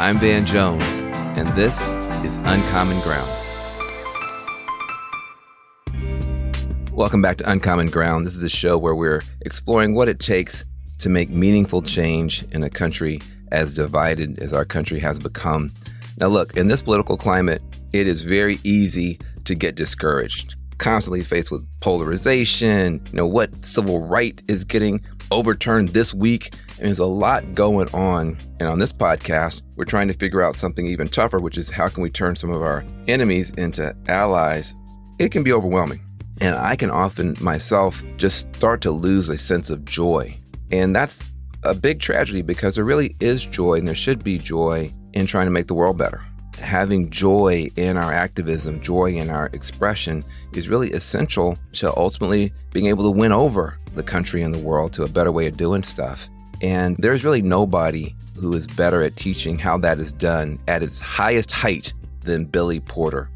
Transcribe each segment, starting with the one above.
I'm Van Jones, and this is Uncommon Ground. Welcome back to Uncommon Ground. This is a show where we're exploring what it takes to make meaningful change in a country as divided as our country has become. Now, look, in this political climate, it is very easy to get discouraged, constantly faced with polarization, you know, what civil right is getting overturned this week. And there's a lot going on. And on this podcast, we're trying to figure out something even tougher, which is how can we turn some of our enemies into allies? It can be overwhelming. And I can often myself just start to lose a sense of joy. And that's a big tragedy because there really is joy and there should be joy in trying to make the world better. Having joy in our activism, joy in our expression is really essential to ultimately being able to win over the country and the world to a better way of doing stuff. And there's really nobody who is better at teaching how that is done at its highest height than Billy Porter.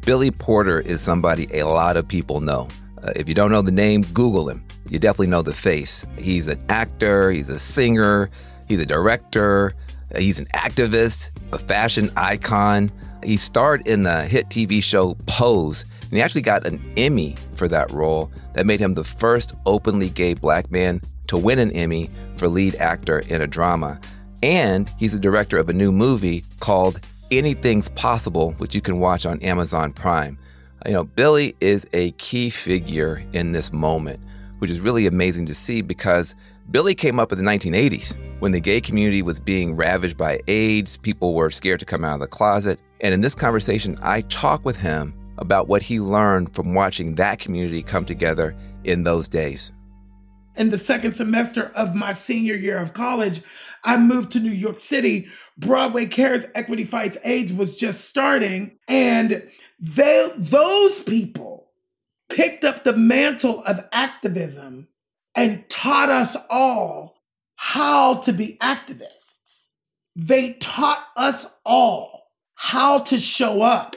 Billy Porter is somebody a lot of people know. Uh, if you don't know the name, Google him. You definitely know the face. He's an actor, he's a singer, he's a director, uh, he's an activist, a fashion icon. He starred in the hit TV show Pose, and he actually got an Emmy for that role that made him the first openly gay black man to win an Emmy for lead actor in a drama. And he's the director of a new movie called Anything's Possible, which you can watch on Amazon Prime. You know, Billy is a key figure in this moment, which is really amazing to see because Billy came up in the 1980s when the gay community was being ravaged by AIDS. People were scared to come out of the closet. And in this conversation, I talk with him about what he learned from watching that community come together in those days. In the second semester of my senior year of college, I moved to New York City. Broadway Cares Equity Fights AIDS was just starting, and they, those people picked up the mantle of activism and taught us all how to be activists. They taught us all how to show up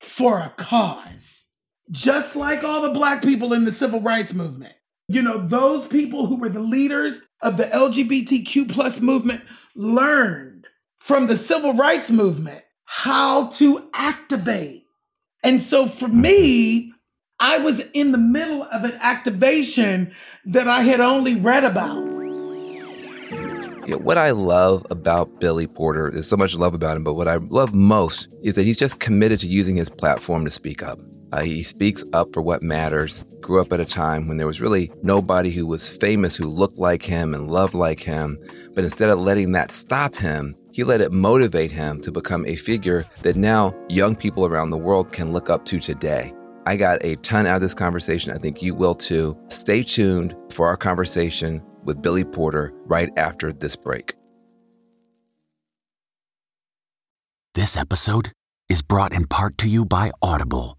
for a cause, just like all the black people in the civil rights movement. You know, those people who were the leaders of the LGBTQ plus movement learned from the civil rights movement how to activate. And so for me, I was in the middle of an activation that I had only read about. Yeah, what I love about Billy Porter, there's so much love about him, but what I love most is that he's just committed to using his platform to speak up. Uh, he speaks up for what matters. Grew up at a time when there was really nobody who was famous who looked like him and loved like him. But instead of letting that stop him, he let it motivate him to become a figure that now young people around the world can look up to today. I got a ton out of this conversation. I think you will too. Stay tuned for our conversation with Billy Porter right after this break. This episode is brought in part to you by Audible,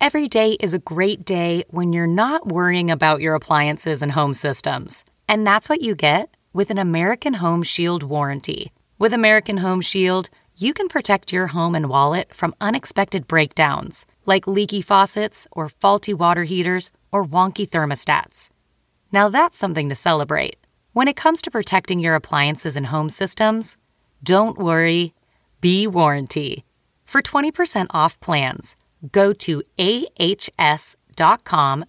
Every day is a great day when you're not worrying about your appliances and home systems. And that's what you get with an American Home Shield warranty. With American Home Shield, you can protect your home and wallet from unexpected breakdowns like leaky faucets or faulty water heaters or wonky thermostats. Now that's something to celebrate. When it comes to protecting your appliances and home systems, don't worry, be warranty. For 20% off plans, go to ahs.com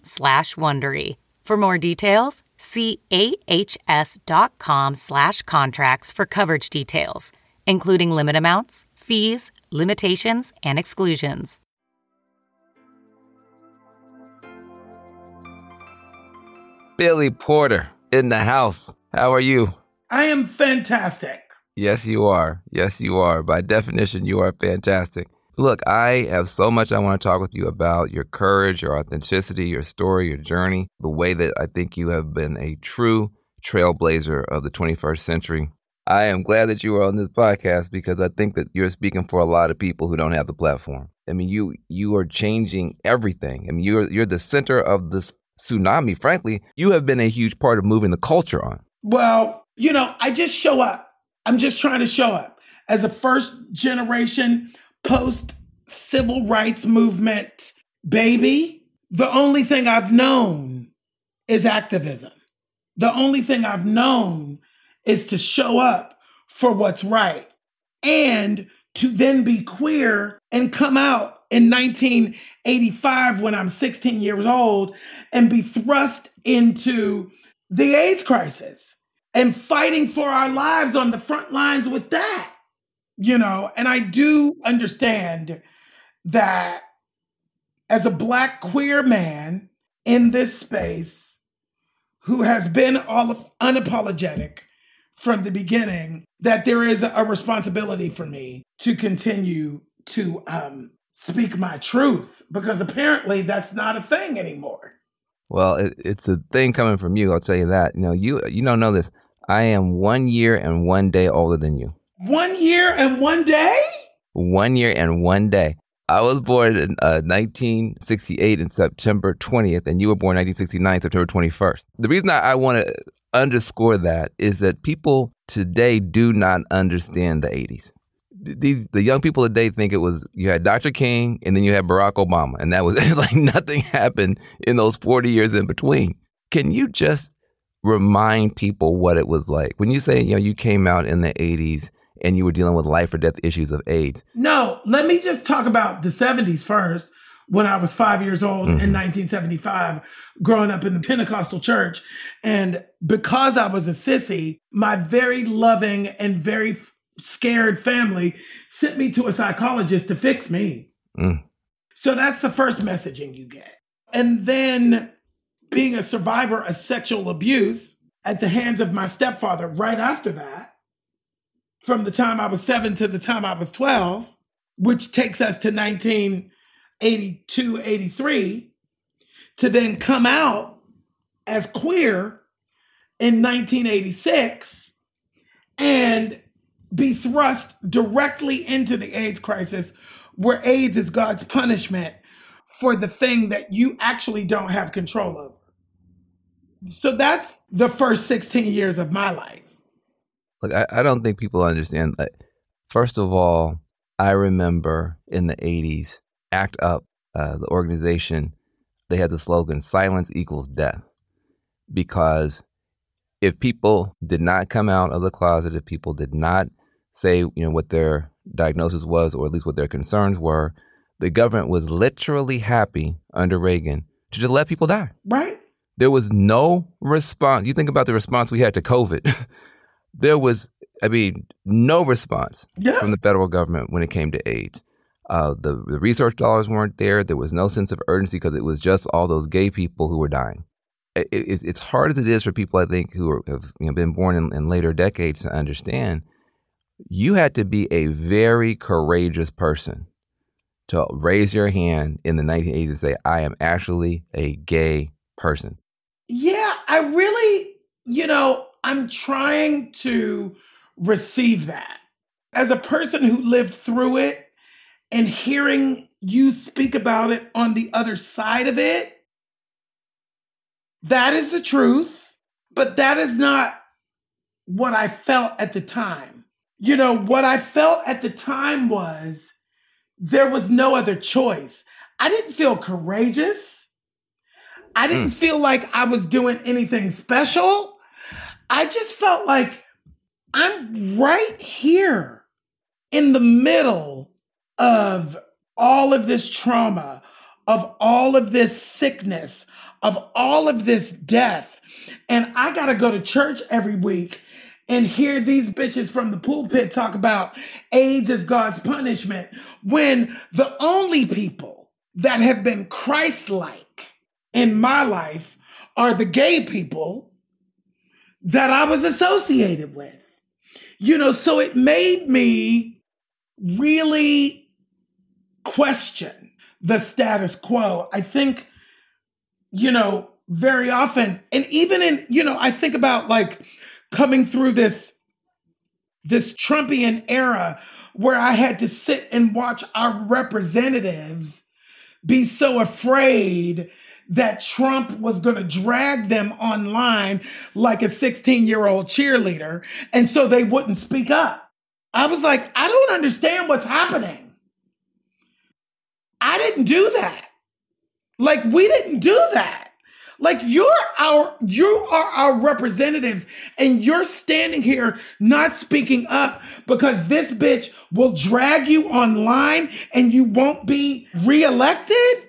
slash Wondery. For more details, see ahs.com slash contracts for coverage details, including limit amounts, fees, limitations, and exclusions. Billy Porter in the house. How are you? I am fantastic. Yes, you are. Yes, you are. By definition, you are fantastic. Look, I have so much I want to talk with you about your courage, your authenticity, your story, your journey, the way that I think you have been a true trailblazer of the 21st century. I am glad that you are on this podcast because I think that you're speaking for a lot of people who don't have the platform. I mean, you you are changing everything. I mean, you're you're the center of this tsunami. Frankly, you have been a huge part of moving the culture on. Well, you know, I just show up. I'm just trying to show up as a first generation post civil rights movement baby. The only thing I've known is activism. The only thing I've known is to show up for what's right and to then be queer and come out in 1985 when I'm 16 years old and be thrust into the AIDS crisis and fighting for our lives on the front lines with that. You know, and I do understand that as a black queer man in this space who has been all unapologetic from the beginning, that there is a responsibility for me to continue to um, speak my truth because apparently that's not a thing anymore. Well, it, it's a thing coming from you. I'll tell you that. You know, you you don't know this. I am one year and one day older than you. One year and one day? One year and one day. I was born in uh, 1968 in September 20th, and you were born 1969 September 21st. The reason I, I want to underscore that is that people today do not understand the 80s. These the young people today think it was you had Dr. King and then you had Barack Obama, and that was like nothing happened in those 40 years in between. Can you just remind people what it was like when you say you know you came out in the 80s and you were dealing with life or death issues of AIDS? No, let me just talk about the 70s first. When I was five years old mm-hmm. in 1975, growing up in the Pentecostal church. And because I was a sissy, my very loving and very scared family sent me to a psychologist to fix me. Mm. So that's the first messaging you get. And then being a survivor of sexual abuse at the hands of my stepfather right after that, from the time I was seven to the time I was 12, which takes us to 1982, 83, to then come out as queer in 1986 and be thrust directly into the AIDS crisis, where AIDS is God's punishment for the thing that you actually don't have control over. So that's the first 16 years of my life. Look, I, I don't think people understand that. First of all, I remember in the 80s, ACT UP, uh, the organization, they had the slogan silence equals death. Because if people did not come out of the closet, if people did not say, you know, what their diagnosis was, or at least what their concerns were, the government was literally happy under Reagan to just let people die. Right. There was no response. You think about the response we had to COVID. there was, I mean, no response yeah. from the federal government when it came to AIDS. Uh, the, the research dollars weren't there. There was no sense of urgency because it was just all those gay people who were dying. It, it's, it's hard as it is for people, I think, who are, have you know, been born in, in later decades to understand. You had to be a very courageous person to raise your hand in the 1980s and say, I am actually a gay person. Yeah, I really, you know, I'm trying to receive that. As a person who lived through it and hearing you speak about it on the other side of it, that is the truth, but that is not what I felt at the time. You know, what I felt at the time was there was no other choice. I didn't feel courageous. I didn't mm. feel like I was doing anything special. I just felt like I'm right here in the middle of all of this trauma, of all of this sickness, of all of this death. And I got to go to church every week and hear these bitches from the pulpit talk about AIDS as God's punishment when the only people that have been Christ like in my life are the gay people that I was associated with. You know, so it made me really question the status quo. I think, you know, very often, and even in, you know, I think about like coming through this this Trumpian era where I had to sit and watch our representatives be so afraid that Trump was going to drag them online like a 16 year old cheerleader. And so they wouldn't speak up. I was like, I don't understand what's happening. I didn't do that. Like, we didn't do that. Like you're our, you are our representatives and you're standing here not speaking up because this bitch will drag you online and you won't be reelected.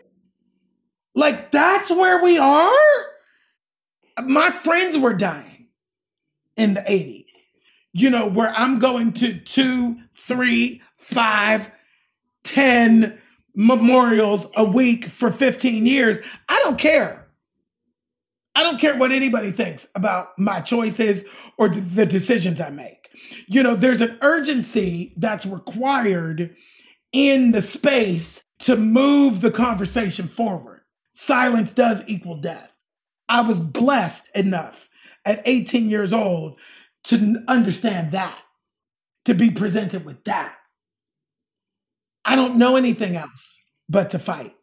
Like that's where we are. My friends were dying in the 80s, you know, where I'm going to two, three, five, ten memorials a week for 15 years. I don't care. I don't care what anybody thinks about my choices or the decisions I make. You know, there's an urgency that's required in the space to move the conversation forward. Silence does equal death. I was blessed enough at 18 years old to understand that, to be presented with that. I don't know anything else but to fight.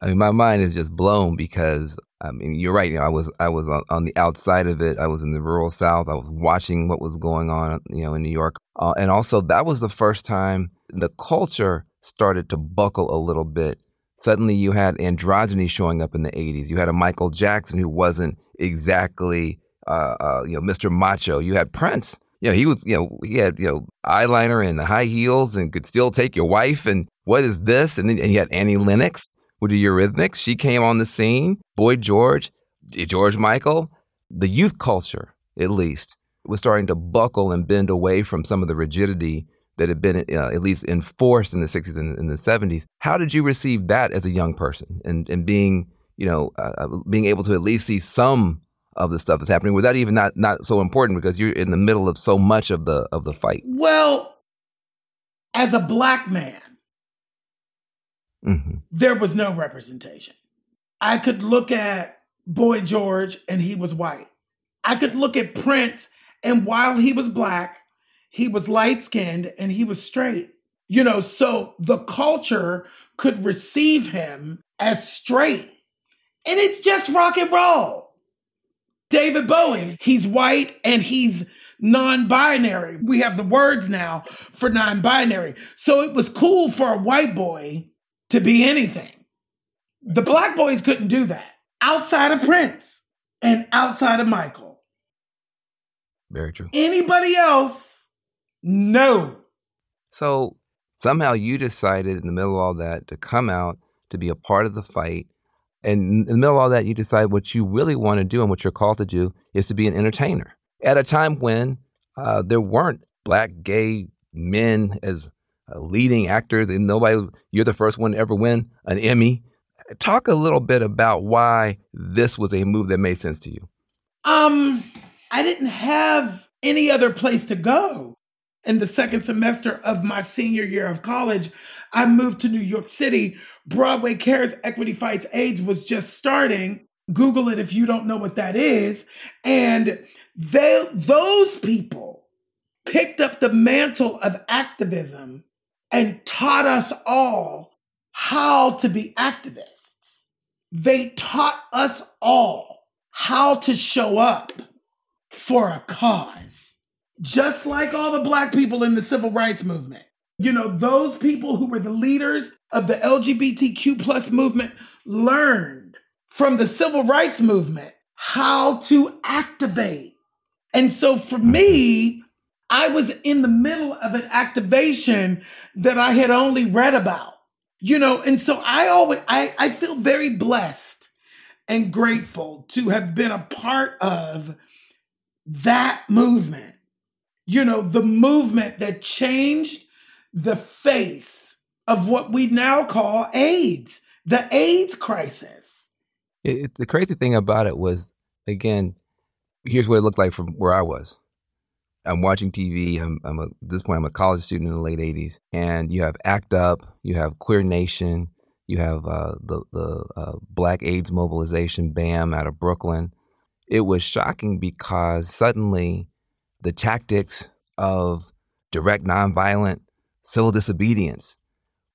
I mean, my mind is just blown because I mean, you're right. You know, I was I was on, on, the outside of it. I was in the rural South. I was watching what was going on, you know, in New York, uh, and also that was the first time the culture started to buckle a little bit. Suddenly, you had androgyny showing up in the '80s. You had a Michael Jackson who wasn't exactly, uh, uh, you know, Mr. Macho. You had Prince. You know, he was, you know, he had, you know, eyeliner and high heels and could still take your wife. And what is this? And then and you had Annie Lennox with the Eurythmics. She came on the scene. Boy George, George Michael, the youth culture, at least, was starting to buckle and bend away from some of the rigidity that had been uh, at least enforced in the 60s and, and, the 70s. How did you receive that as a young person and, and being, you know, uh, uh, being able to at least see some of the stuff that's happening? Was that even not, not so important because you're in the middle of so much of the of the fight? Well, as a black man, mm-hmm. there was no representation. I could look at Boy George and he was white. I could look at Prince and while he was black, he was light skinned and he was straight. You know, so the culture could receive him as straight. And it's just rock and roll. David Bowie, he's white and he's non binary. We have the words now for non binary. So it was cool for a white boy to be anything. The black boys couldn't do that outside of Prince and outside of Michael. Very true. Anybody else? No. So somehow you decided in the middle of all that to come out to be a part of the fight. And in the middle of all that, you decide what you really want to do and what you're called to do is to be an entertainer. At a time when uh, there weren't black gay men as uh, leading actors, and nobody, you're the first one to ever win an Emmy. Talk a little bit about why this was a move that made sense to you. Um, I didn't have any other place to go. In the second semester of my senior year of college, I moved to New York City. Broadway Cares Equity Fights AIDS was just starting. Google it if you don't know what that is. And they, those people picked up the mantle of activism and taught us all how to be activists. They taught us all how to show up for a cause. Just like all the black people in the civil rights movement. You know, those people who were the leaders of the LGBTQ plus movement learned from the civil rights movement how to activate. And so for me, I was in the middle of an activation that I had only read about, you know, and so I always, I, I feel very blessed and grateful to have been a part of that movement, you know, the movement that changed the face of what we now call AIDS, the AIDS crisis. It, the crazy thing about it was, again, here's what it looked like from where I was. I'm watching TV. I'm, I'm a, at this point, I'm a college student in the late 80s. And you have ACT UP, you have Queer Nation, you have uh, the, the uh, Black AIDS Mobilization, BAM, out of Brooklyn. It was shocking because suddenly the tactics of direct nonviolent civil disobedience,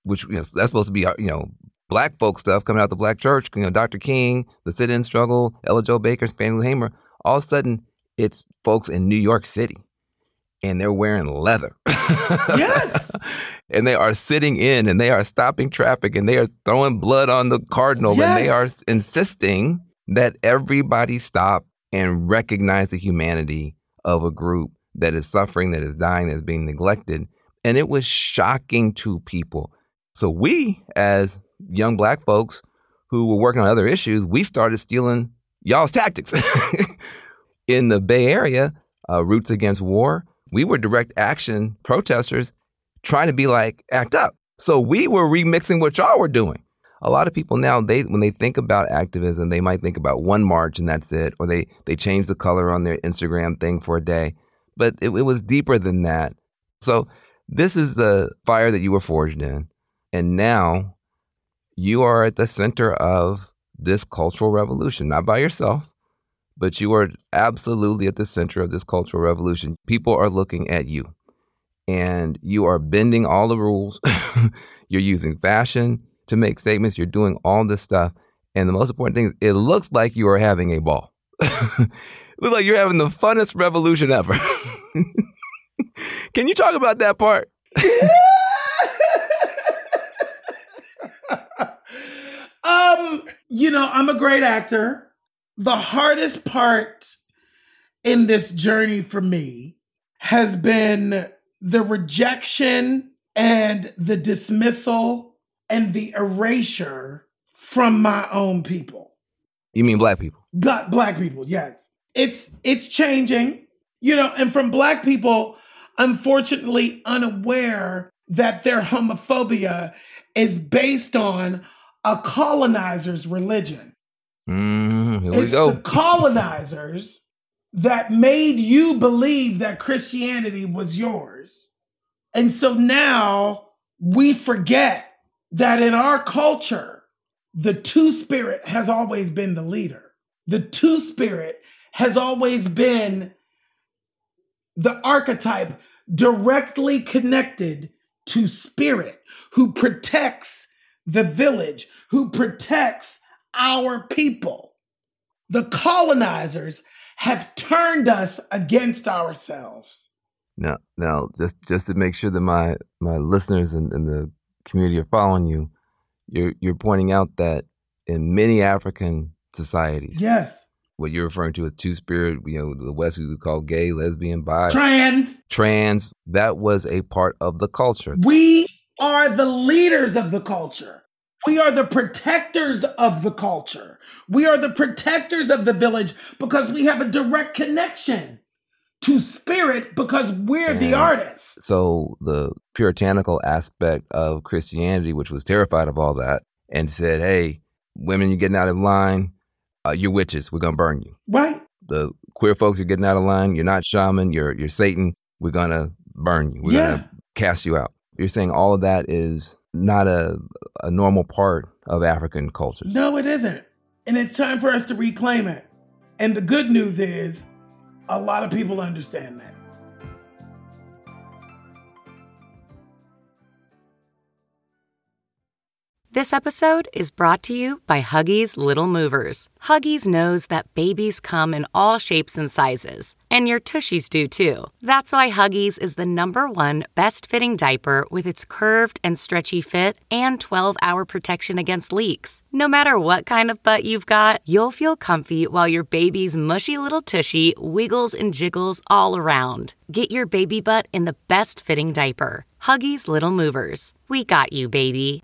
which you know, that's supposed to be, uh, you know, black folk stuff coming out the black church, you know, Dr. King, the sit-in struggle, Ella Jo Baker, Fannie Lou Hamer, all of a sudden it's folks in New York City and they're wearing leather. yes. and they are sitting in and they are stopping traffic and they are throwing blood on the cardinal yes. and they are insisting that everybody stop and recognize the humanity of a group that is suffering, that is dying, that is being neglected. And it was shocking to people. So we, as young black folks who were working on other issues, we started stealing y'all's tactics. In the Bay Area, uh, Roots Against War, we were direct action protesters trying to be like ACT UP. So we were remixing what y'all were doing. A lot of people now, they when they think about activism, they might think about one march and that's it, or they they change the color on their Instagram thing for a day. But it, it was deeper than that. So this is the fire that you were forged in, and now you are at the center of this cultural revolution, not by yourself but you are absolutely at the center of this cultural revolution. People are looking at you and you are bending all the rules. You're using fashion to make statements. You're doing all this stuff. And the most important thing is it looks like you are having a ball. looks like you're having the funnest revolution ever. Can you talk about that part? um, you know, I'm a great actor the hardest part in this journey for me has been the rejection and the dismissal and the erasure from my own people. You mean black people? Black black people, yes. It's it's changing, you know, and from black people unfortunately unaware that their homophobia is based on a colonizer's religion. Mm, here it's we go. The colonizers that made you believe that Christianity was yours. And so now we forget that in our culture, the two spirit has always been the leader. The two spirit has always been the archetype directly connected to spirit who protects the village, who protects our people. The colonizers have turned us against ourselves. Now, now, just just to make sure that my my listeners and, and the community are following you, you're you're pointing out that in many African societies, yes, what you're referring to as two spirit, you know, the West would call gay, lesbian, bi, trans, trans, that was a part of the culture. We are the leaders of the culture. We are the protectors of the culture. We are the protectors of the village because we have a direct connection to spirit because we're and the artists. So the puritanical aspect of Christianity, which was terrified of all that, and said, "Hey, women, you're getting out of line. Uh, you're witches. We're gonna burn you." Right. The queer folks are getting out of line. You're not shaman. You're you're Satan. We're gonna burn you. We're yeah. gonna cast you out. You're saying all of that is not a, a normal part of African culture. No, it isn't. And it's time for us to reclaim it. And the good news is, a lot of people understand that. This episode is brought to you by Huggies Little Movers. Huggies knows that babies come in all shapes and sizes, and your tushies do too. That's why Huggies is the number one best fitting diaper with its curved and stretchy fit and 12 hour protection against leaks. No matter what kind of butt you've got, you'll feel comfy while your baby's mushy little tushy wiggles and jiggles all around. Get your baby butt in the best fitting diaper. Huggies Little Movers. We got you, baby.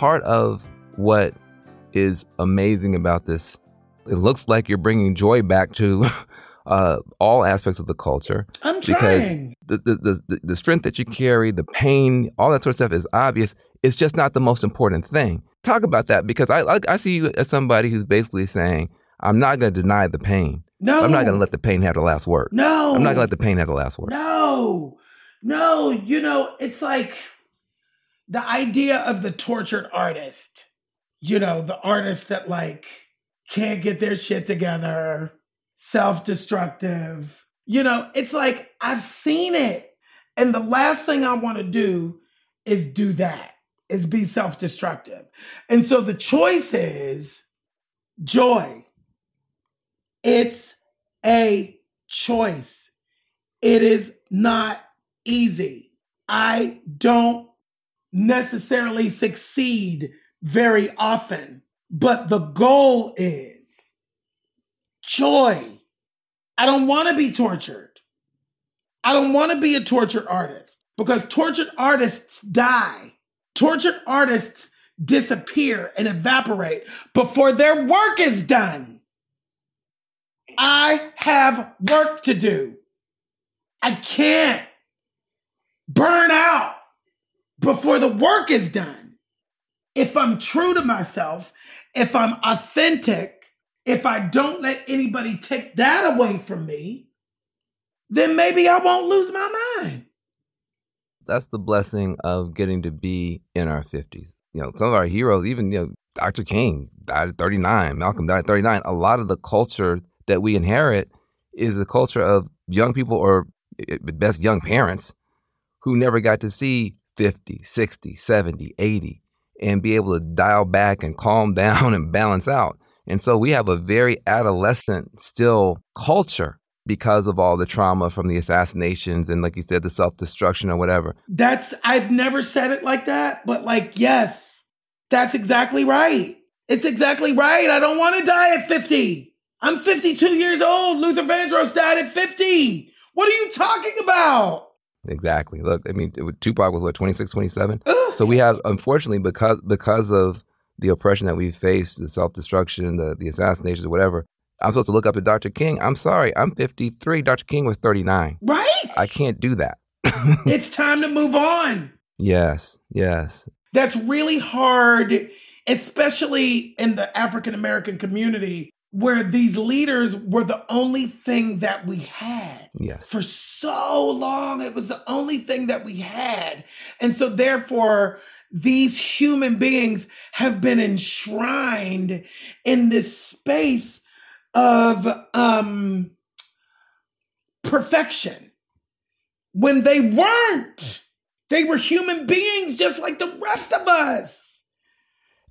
Part of what is amazing about this, it looks like you're bringing joy back to uh, all aspects of the culture. I'm because trying. the, the, the, the strength that you carry, the pain, all that sort of stuff is obvious. It's just not the most important thing. Talk about that because I, I, I see you as somebody who's basically saying, I'm not going to deny the pain. No. I'm not going to let the pain have the last word. No. I'm not going to let the pain have the last word. No, no, you know, it's like the idea of the tortured artist, you know, the artist that like can't get their shit together, self destructive. You know, it's like I've seen it. And the last thing I want to do is do that, is be self destructive. And so the choice is joy. It's a choice. It is not easy. I don't necessarily succeed very often, but the goal is joy. I don't want to be tortured. I don't want to be a tortured artist because tortured artists die. Tortured artists disappear and evaporate before their work is done. I have work to do. I can't burn out before the work is done. If I'm true to myself, if I'm authentic, if I don't let anybody take that away from me, then maybe I won't lose my mind. That's the blessing of getting to be in our 50s. You know, some of our heroes, even, you know, Dr. King died at 39, Malcolm died at 39. A lot of the culture that we inherit is the culture of young people or at best young parents who never got to see 50, 60, 70, 80 and be able to dial back and calm down and balance out. And so we have a very adolescent still culture because of all the trauma from the assassinations and like you said the self-destruction or whatever. That's I've never said it like that, but like yes, that's exactly right. It's exactly right. I don't want to die at 50. I'm 52 years old. Luther Vandross died at 50. What are you talking about? Exactly. Look, I mean, Tupac was what 26, 27. so we have, unfortunately, because because of the oppression that we faced, the self destruction, the the assassinations, whatever. I'm supposed to look up to Dr. King. I'm sorry, I'm 53. Dr. King was 39. Right? I can't do that. it's time to move on. Yes, yes. That's really hard, especially in the African American community where these leaders were the only thing that we had. Yes. For so long, it was the only thing that we had. And so, therefore, these human beings have been enshrined in this space of um, perfection when they weren't. They were human beings just like the rest of us.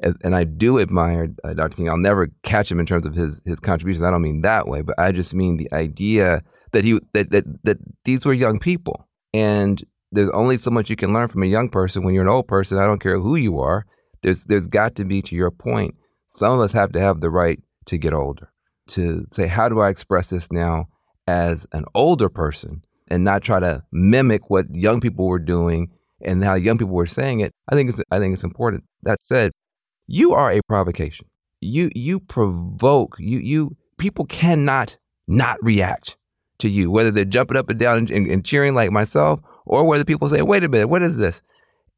As, and I do admire uh, Dr. King. I'll never catch him in terms of his his contributions. I don't mean that way, but I just mean the idea that he that that, that these were young people, and there's only so much you can learn from a young person when you're an old person. I don't care who you are. There's there's got to be, to your point, some of us have to have the right to get older, to say, how do I express this now as an older person and not try to mimic what young people were doing and how young people were saying it. I think it's I think it's important. That said, you are a provocation. You you provoke. You you people cannot not react to you, whether they're jumping up and down and, and, cheering like myself, or whether people say, "Wait a minute, what is this?"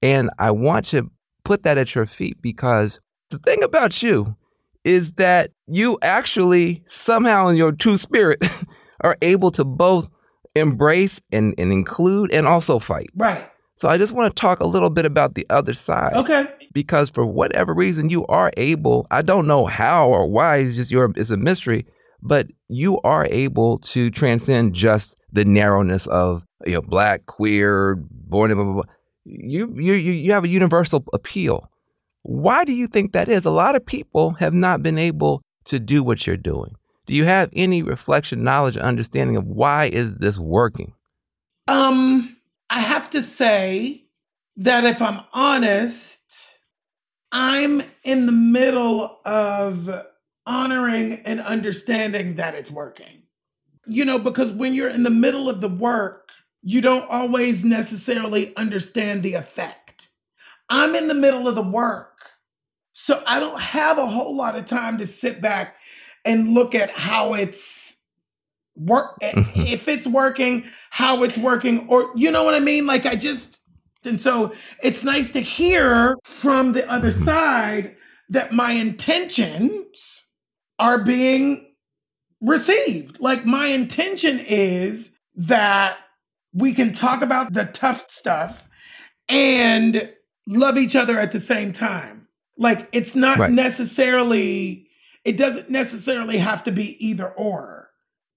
And I want to put that at your feet because the thing about you is that you actually somehow in your true spirit are able to both embrace and, and include and also fight. Right. So I just want to talk a little bit about the other side. Okay. Because for whatever reason you are able, I don't know how or why, it's just your it's a mystery, but you are able to transcend just the narrowness of you know black, queer, born blah, blah, blah. You you you have a universal appeal. Why do you think that is? A lot of people have not been able to do what you're doing. Do you have any reflection, knowledge, understanding of why is this working? Um, I have to say that if I'm honest, I'm in the middle of honoring and understanding that it's working. You know, because when you're in the middle of the work, you don't always necessarily understand the effect. I'm in the middle of the work, so I don't have a whole lot of time to sit back and look at how it's work mm-hmm. if it's working, how it's working, or you know what I mean? Like I just and so it's nice to hear from the other mm-hmm. side that my intentions are being received. Like my intention is that we can talk about the tough stuff and love each other at the same time. Like it's not right. necessarily it doesn't necessarily have to be either or,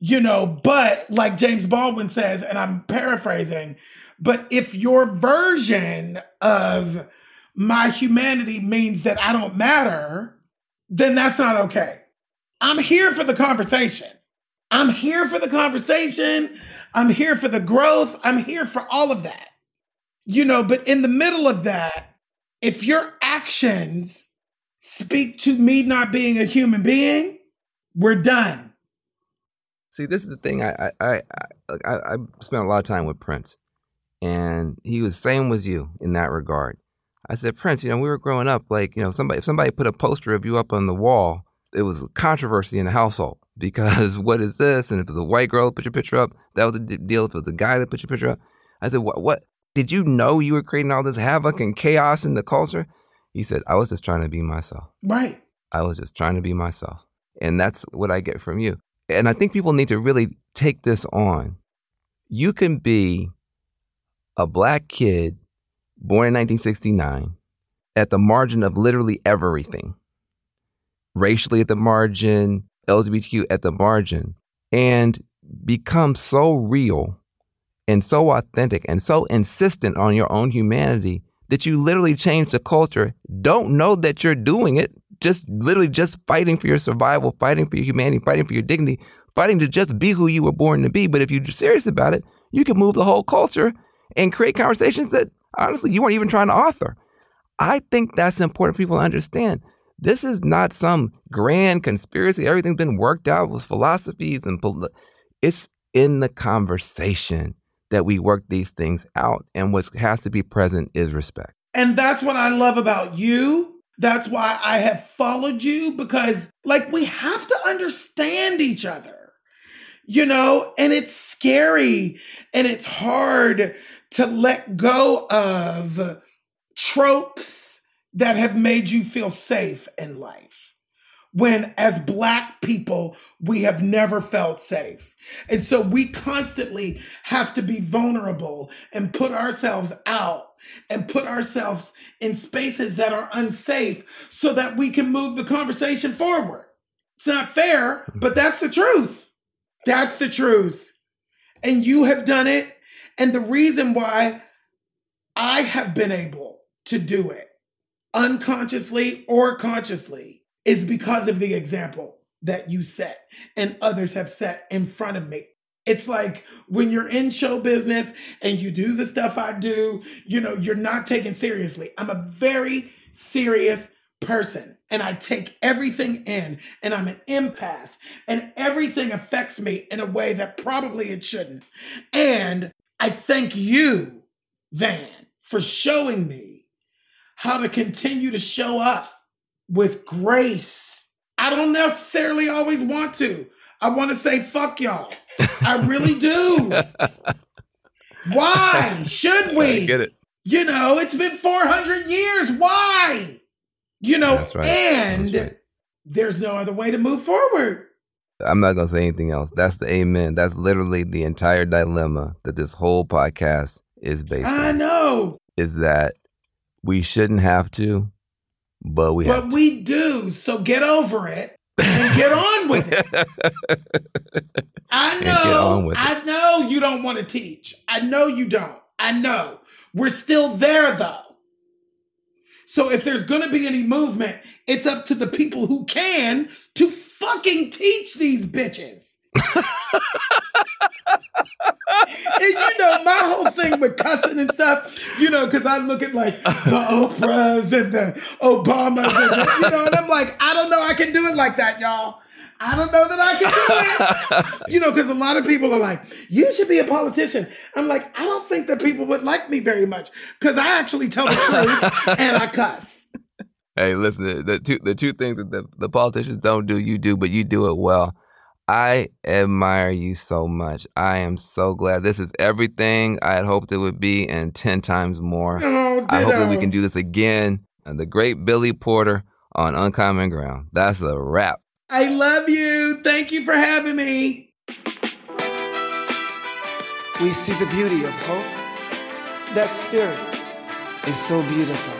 you know, but like James Baldwin says, and I'm paraphrasing, but if your version of my humanity means that I don't matter, then that's not okay. I'm here for the conversation. I'm here for the conversation. I'm here for the growth. I'm here for all of that. You know, but in the middle of that, if your actions speak to me not being a human being, we're done. See, this is the thing. I I I I, I spent a lot of time with Prince, and he was same as you in that regard. I said, Prince, you know, we were growing up, like you know, somebody if somebody put a poster of you up on the wall, it was a controversy in the household because what is this? And if it was a white girl put your picture up, that was the deal. If it was a guy that put your picture up, I said, what? What? Did you know you were creating all this havoc and chaos in the culture? He said, I was just trying to be myself. Right. I was just trying to be myself. And that's what I get from you. And I think people need to really take this on. You can be a black kid born in 1969 at the margin of literally everything. Racially at the margin, LGBTQ at the margin, and become so real and so authentic and so insistent on your own humanity that you literally change the culture, don't know that you're doing it, just literally just fighting for your survival, fighting for your humanity, fighting for your dignity, fighting to just be who you were born to be. But if you're serious about it, you can move the whole culture and create conversations that honestly you weren't even trying to author. I think that's important for people to understand. This is not some grand conspiracy. Everything's been worked out with philosophies and it's in the conversation that we work these things out. And what has to be present is respect. And that's what I love about you. That's why I have followed you because, like, we have to understand each other, you know, and it's scary and it's hard to let go of tropes that have made you feel safe in life. When, as Black people, we have never felt safe. And so we constantly have to be vulnerable and put ourselves out and put ourselves in spaces that are unsafe so that we can move the conversation forward. It's not fair, but that's the truth. That's the truth. And you have done it. And the reason why I have been able to do it unconsciously or consciously is because of the example that you set and others have set in front of me. It's like when you're in show business and you do the stuff I do, you know, you're not taken seriously. I'm a very serious person and I take everything in and I'm an empath and everything affects me in a way that probably it shouldn't. And I thank you, Van, for showing me how to continue to show up with grace. I don't necessarily always want to. I want to say fuck y'all. I really do. Why should we? get it. You know, it's been 400 years. Why? You know, right. and right. there's no other way to move forward. I'm not gonna say anything else. That's the amen. That's literally the entire dilemma that this whole podcast is based I on. I know, Is that we shouldn't have to, but we have but we do. So get over it and get on with it. I And get on know, it. I know you don't want to teach. I know you don't. I know. We're still there though. So if there's going to be any movement, it's up to the people who can to fucking teach these bitches. And you know, my whole thing with cussing and stuff, you know, because I look at like the Oprahs and the Obamas, and the, you know, and I'm like, I don't know, I can do it like that, y'all. I don't know that I can do it. you know, because a lot of people are like, you should be a politician. I'm like, I don't think that people would like me very much because I actually tell the truth and I cuss. Hey, listen, the, two the two things that the, the politicians don't do, you do, but you do it well. I admire you so much. I am so glad. This is everything I had hoped it would be and 10 times more. Oh, I hope that we can do this again. And the great Billy Porter on Uncommon Ground. That's a wrap. I love you. Thank you for having me. we see the beauty of hope. That spirit is so beautiful.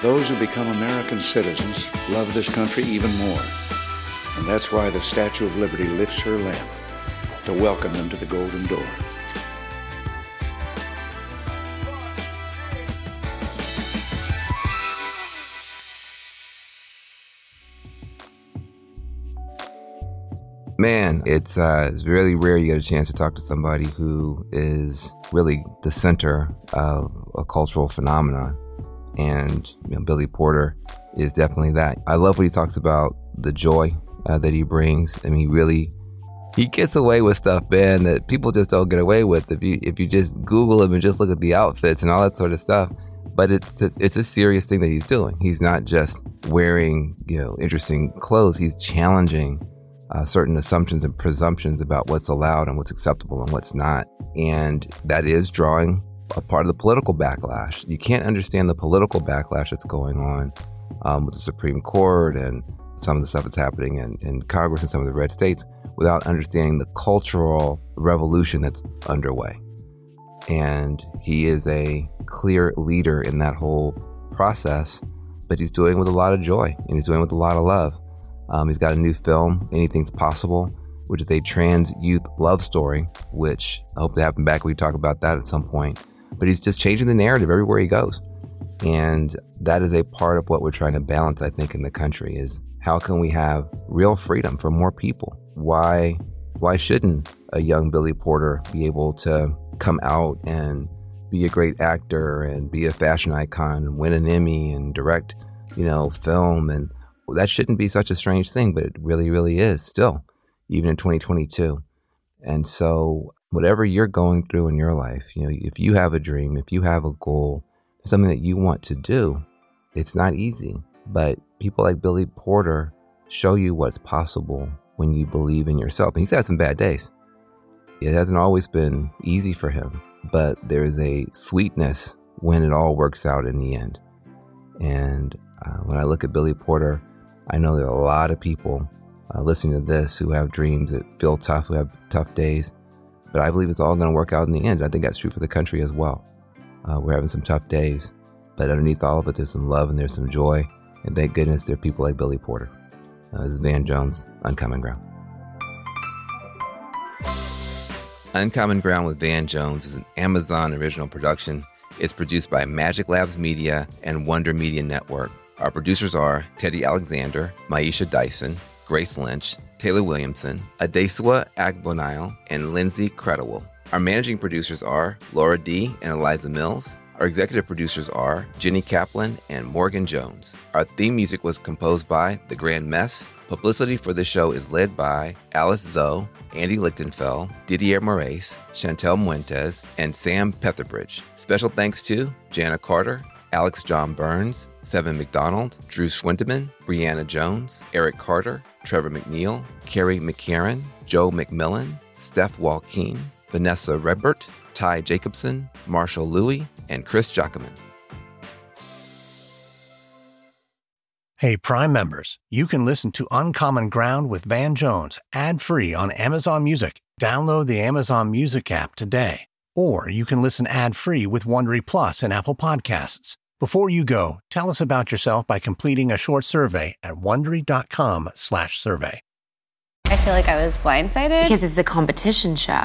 Those who become American citizens love this country even more. And that's why the Statue of Liberty lifts her lamp to welcome them to the Golden Door. Man, it's uh, it's really rare you get a chance to talk to somebody who is really the center of a cultural phenomenon, and you know, Billy Porter is definitely that. I love what he talks about the joy uh, that he brings. I mean, he really he gets away with stuff, man, that people just don't get away with. If you if you just Google him and just look at the outfits and all that sort of stuff, but it's it's, a serious thing that he's doing. He's not just wearing you know interesting clothes. He's challenging uh, certain assumptions and presumptions about what's allowed and what's acceptable and what's not. And that is drawing a part of the political backlash. You can't understand the political backlash that's going on um, with the Supreme Court and some of the stuff that's happening in, in Congress and some of the red states without understanding the cultural revolution that's underway. And he is a clear leader in that whole process, but he's doing it with a lot of joy and he's doing it with a lot of love. Um, he's got a new film, Anything's Possible, which is a trans youth love story, which I hope to have him back. We talk about that at some point. But he's just changing the narrative everywhere he goes. And that is a part of what we're trying to balance, I think, in the country is how can we have real freedom for more people? Why why shouldn't a young Billy Porter be able to come out and be a great actor and be a fashion icon win an Emmy and direct, you know, film and that shouldn't be such a strange thing, but it really, really is still, even in 2022. And so, whatever you're going through in your life, you know, if you have a dream, if you have a goal, something that you want to do, it's not easy. But people like Billy Porter show you what's possible when you believe in yourself. And he's had some bad days. It hasn't always been easy for him, but there's a sweetness when it all works out in the end. And uh, when I look at Billy Porter, I know there are a lot of people uh, listening to this who have dreams that feel tough, who have tough days. But I believe it's all going to work out in the end. I think that's true for the country as well. Uh, we're having some tough days, but underneath all of it, there's some love and there's some joy. And thank goodness there are people like Billy Porter. Uh, this is Van Jones, Uncommon Ground. Uncommon Ground with Van Jones is an Amazon original production. It's produced by Magic Labs Media and Wonder Media Network. Our producers are Teddy Alexander, Maisha Dyson, Grace Lynch, Taylor Williamson, Adesua Agbonile, and Lindsay Credible. Our managing producers are Laura D. and Eliza Mills. Our executive producers are Jenny Kaplan and Morgan Jones. Our theme music was composed by The Grand Mess. Publicity for the show is led by Alice Zoe, Andy Lichtenfeld, Didier Moraes, Chantel Muentes, and Sam Petherbridge. Special thanks to Jana Carter, Alex John Burns, Seven McDonald, Drew Schwindeman, Brianna Jones, Eric Carter, Trevor McNeil, Carrie McCarran, Joe McMillan, Steph Walkeen, Vanessa Redbert, Ty Jacobson, Marshall Louie, and Chris Jacquemin. Hey, Prime members, you can listen to Uncommon Ground with Van Jones ad free on Amazon Music. Download the Amazon Music app today. Or you can listen ad free with Wondery Plus and Apple Podcasts. Before you go, tell us about yourself by completing a short survey at wondery.com/slash survey. I feel like I was blindsided because it's a competition show.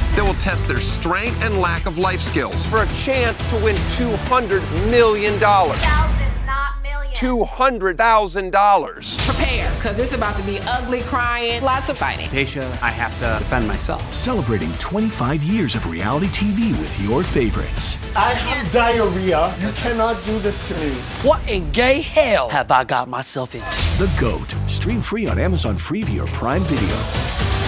that will test their strength and lack of life skills for a chance to win $200 million. Thousands, not millions. $200,000. Prepare, because it's about to be ugly crying, lots of fighting. Tosh, I have to defend myself. Celebrating 25 years of reality TV with your favorites. I have diarrhea. You cannot do this to me. What in gay hell have I got myself into? The GOAT. Stream free on Amazon Freevee or Prime Video.